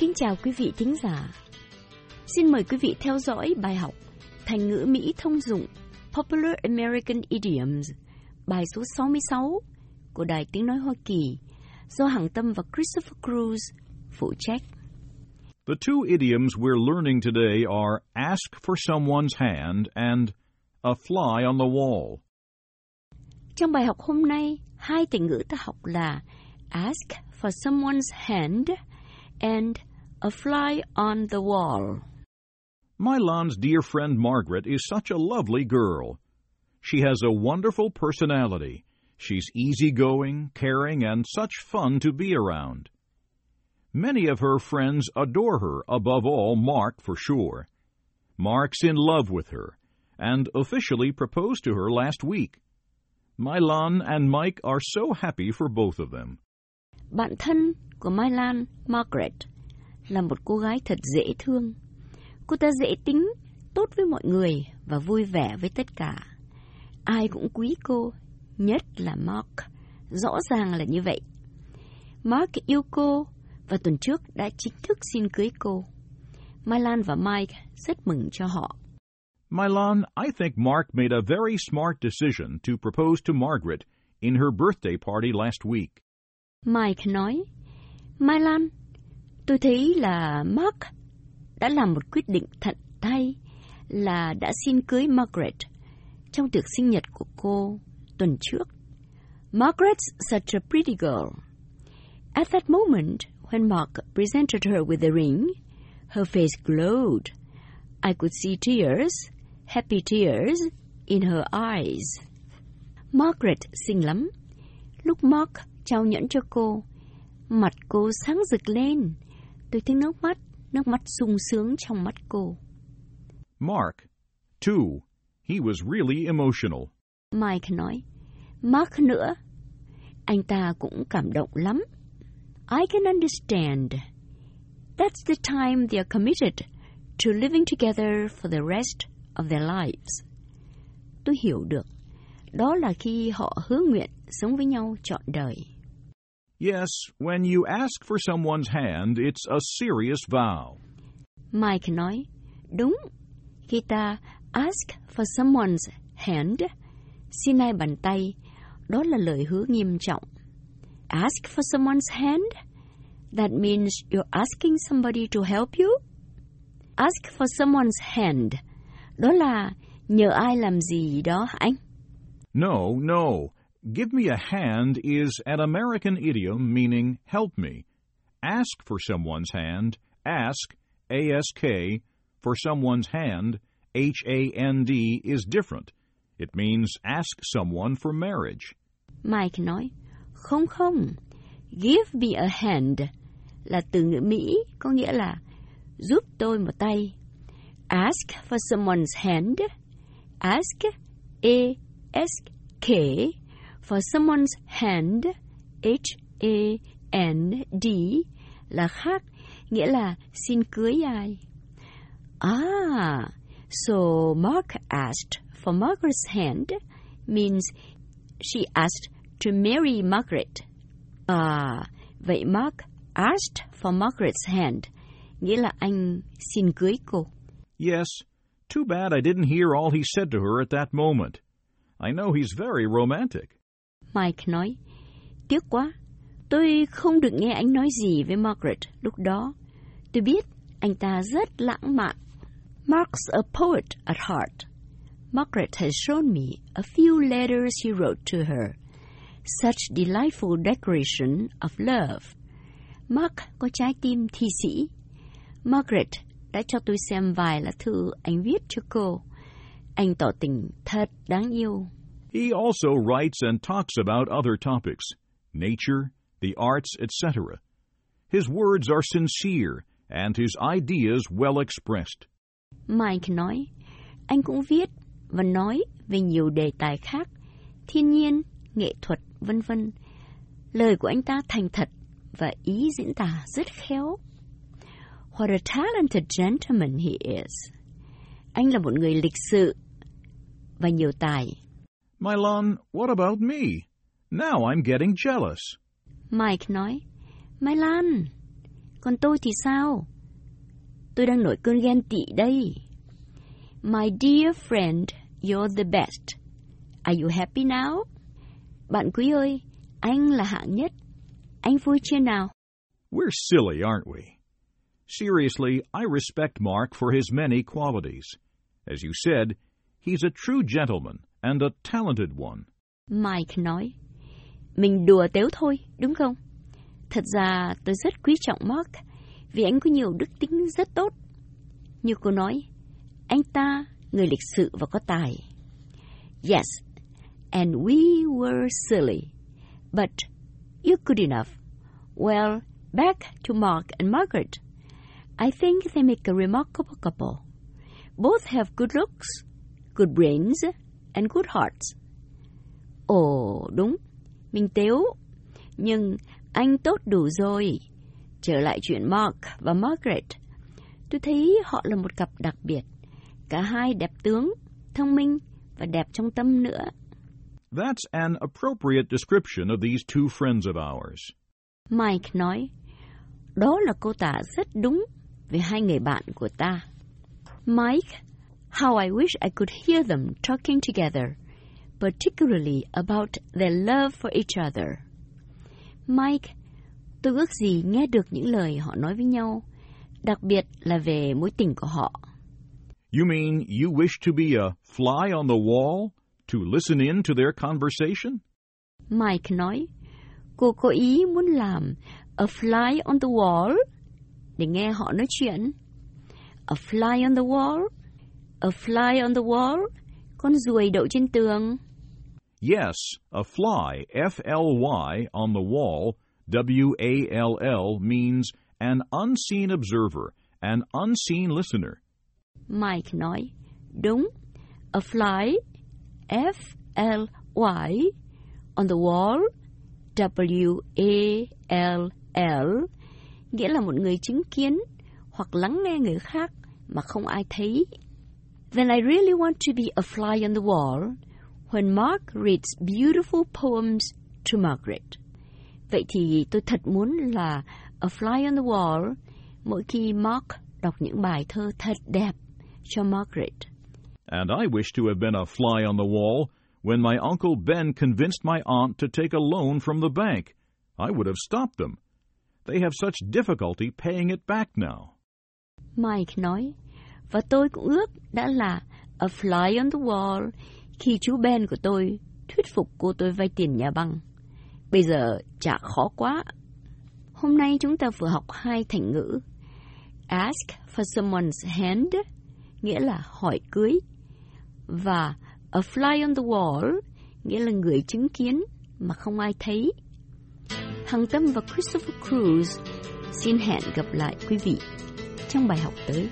Kính chào quý vị thính giả. Xin mời quý vị theo dõi bài học Thành ngữ Mỹ thông dụng Popular American Idioms, bài số 66 của Đài Tiếng Nói Hoa Kỳ do Hằng Tâm và Christopher Cruz phụ trách. The two idioms we're learning today are ask for someone's hand and a fly on the wall. Trong bài học hôm nay, hai từ ngữ ta học là ask for someone's hand and a fly on the wall. Milan's dear friend Margaret is such a lovely girl. She has a wonderful personality. She's easygoing, caring, and such fun to be around. Many of her friends adore her, above all Mark for sure. Mark's in love with her, and officially proposed to her last week. Milan and Mike are so happy for both of them. Bạn thân của Milan, Margaret, là một cô gái thật dễ thương. Cô ta dễ tính, tốt với mọi người và vui vẻ với tất cả. Ai cũng quý cô, nhất là Mark. Rõ ràng là như vậy. Mark yêu cô và tuần trước đã chính thức xin cưới cô. Milan và Mike rất mừng cho họ. Milan, I think Mark made a very smart decision to propose to Margaret in her birthday party last week. Mike nói, Milan, tôi thấy là Mark đã làm một quyết định thận tay là đã xin cưới Margaret trong tiệc sinh nhật của cô tuần trước. Margaret's such a pretty girl. At that moment, when Mark presented her with the ring, her face glowed. I could see tears, happy tears, in her eyes. Margaret xinh lắm. Lúc Mark trao nhẫn cho cô, mặt cô sáng rực lên. Tôi thấy nước mắt, nước mắt sung sướng trong mắt cô. Mark, too, he was really emotional. Mike nói, Mark nữa. Anh ta cũng cảm động lắm. I can understand. That's the time they are committed to living together for the rest of their lives. Tôi hiểu được. Đó là khi họ hứa nguyện sống với nhau trọn đời. Yes, when you ask for someone's hand, it's a serious vow. Mike nói, đúng. Khi ta ask for someone's hand, xin ai bàn tay, đó là lời hứa nghiêm trọng. Ask for someone's hand? That means you're asking somebody to help you? Ask for someone's hand. Đó là nhờ ai làm gì đó anh? No, no. Give me a hand is an American idiom meaning help me. Ask for someone's hand, ask, A-S-K, for someone's hand, H-A-N-D, is different. It means ask someone for marriage. Mike nói, không không, give me a hand là từ ngữ Mỹ, có nghĩa là giúp tôi một tay. Ask for someone's hand, ask, A-S-K, for someone's hand, H-A-N-D, là khác, nghĩa là xin cưới ai. Ah, so Mark asked for Margaret's hand means she asked to marry Margaret. À, vậy Mark asked for Margaret's hand, nghĩa là anh xin cưới cô. Yes, too bad I didn't hear all he said to her at that moment. I know he's very romantic. Mike nói, tiếc quá, tôi không được nghe anh nói gì với Margaret lúc đó. Tôi biết anh ta rất lãng mạn. Mark's a poet at heart. Margaret has shown me a few letters he wrote to her. Such delightful declaration of love. Mark có trái tim thi sĩ. Margaret đã cho tôi xem vài lá thư anh viết cho cô. Anh tỏ tình thật đáng yêu. He also writes and talks about other topics nature, the arts, etc. His words are sincere and his ideas well expressed. Mike nói, anh cũng viết và nói về nhiều đề tài khác, thiên nhiên, nghệ thuật, vân vân. Lời của anh ta thành thật và ý diễn tả rất khéo. What a talented gentleman he is. Anh là một người lịch sự và nhiều tài. Milan, what about me? Now I'm getting jealous. Mike nói, Mai Lan, Còn tôi thì sao? Tôi đang nổi cơn ghen tị đây. My dear friend, you're the best. Are you happy now? Bạn quý ơi, anh là hạng nhất. Anh vui chưa nào? We're silly, aren't we? Seriously, I respect Mark for his many qualities. As you said, he's a true gentleman and a talented one. Mike nói, mình đùa tếu thôi, đúng không? Thật ra tôi rất quý trọng Mark vì anh có nhiều đức tính rất tốt. Như cô nói, anh ta người lịch sự và có tài. Yes, and we were silly, but you're good enough. Well, back to Mark and Margaret. I think they make a remarkable couple. Both have good looks, good brains, and good hearts. Ồ, đúng, mình tếu. Nhưng anh tốt đủ rồi. Trở lại chuyện Mark và Margaret. Tôi thấy họ là một cặp đặc biệt. Cả hai đẹp tướng, thông minh và đẹp trong tâm nữa. That's an appropriate description of these two friends of ours. Mike nói, đó là cô tả rất đúng về hai người bạn của ta. Mike, how I wish I could hear them talking together, particularly about their love for each other. Mike, tôi ước gì nghe được những lời họ nói với nhau, đặc biệt là về mối tình của họ. You mean you wish to be a fly on the wall to listen in to their conversation? Mike nói, cô có ý muốn làm a fly on the wall để nghe họ nói chuyện. A fly on the wall? A fly on the wall? Con ruồi đậu trên tường. Yes, a fly, F-L-Y, on the wall, W-A-L-L, means an unseen observer, an unseen listener. Mike nói, đúng, a fly, F-L-Y, on the wall, W-A-L-L, nghĩa là một người chứng kiến hoặc lắng nghe người khác mà không ai thấy. Then I really want to be a fly on the wall when Mark reads beautiful poems to Margaret. Vậy thì tôi thật muốn là a fly on the wall mỗi khi Mark đọc những bài thơ thật đẹp cho Margaret. And I wish to have been a fly on the wall when my Uncle Ben convinced my aunt to take a loan from the bank. I would have stopped them. They have such difficulty paying it back now. Mike nói, và tôi cũng ước đã là a fly on the wall khi chú Ben của tôi thuyết phục cô tôi vay tiền nhà băng. Bây giờ chả khó quá. Hôm nay chúng ta vừa học hai thành ngữ. Ask for someone's hand, nghĩa là hỏi cưới. Và a fly on the wall, nghĩa là người chứng kiến mà không ai thấy. Hằng Tâm và Christopher Cruz xin hẹn gặp lại quý vị trong bài học tới.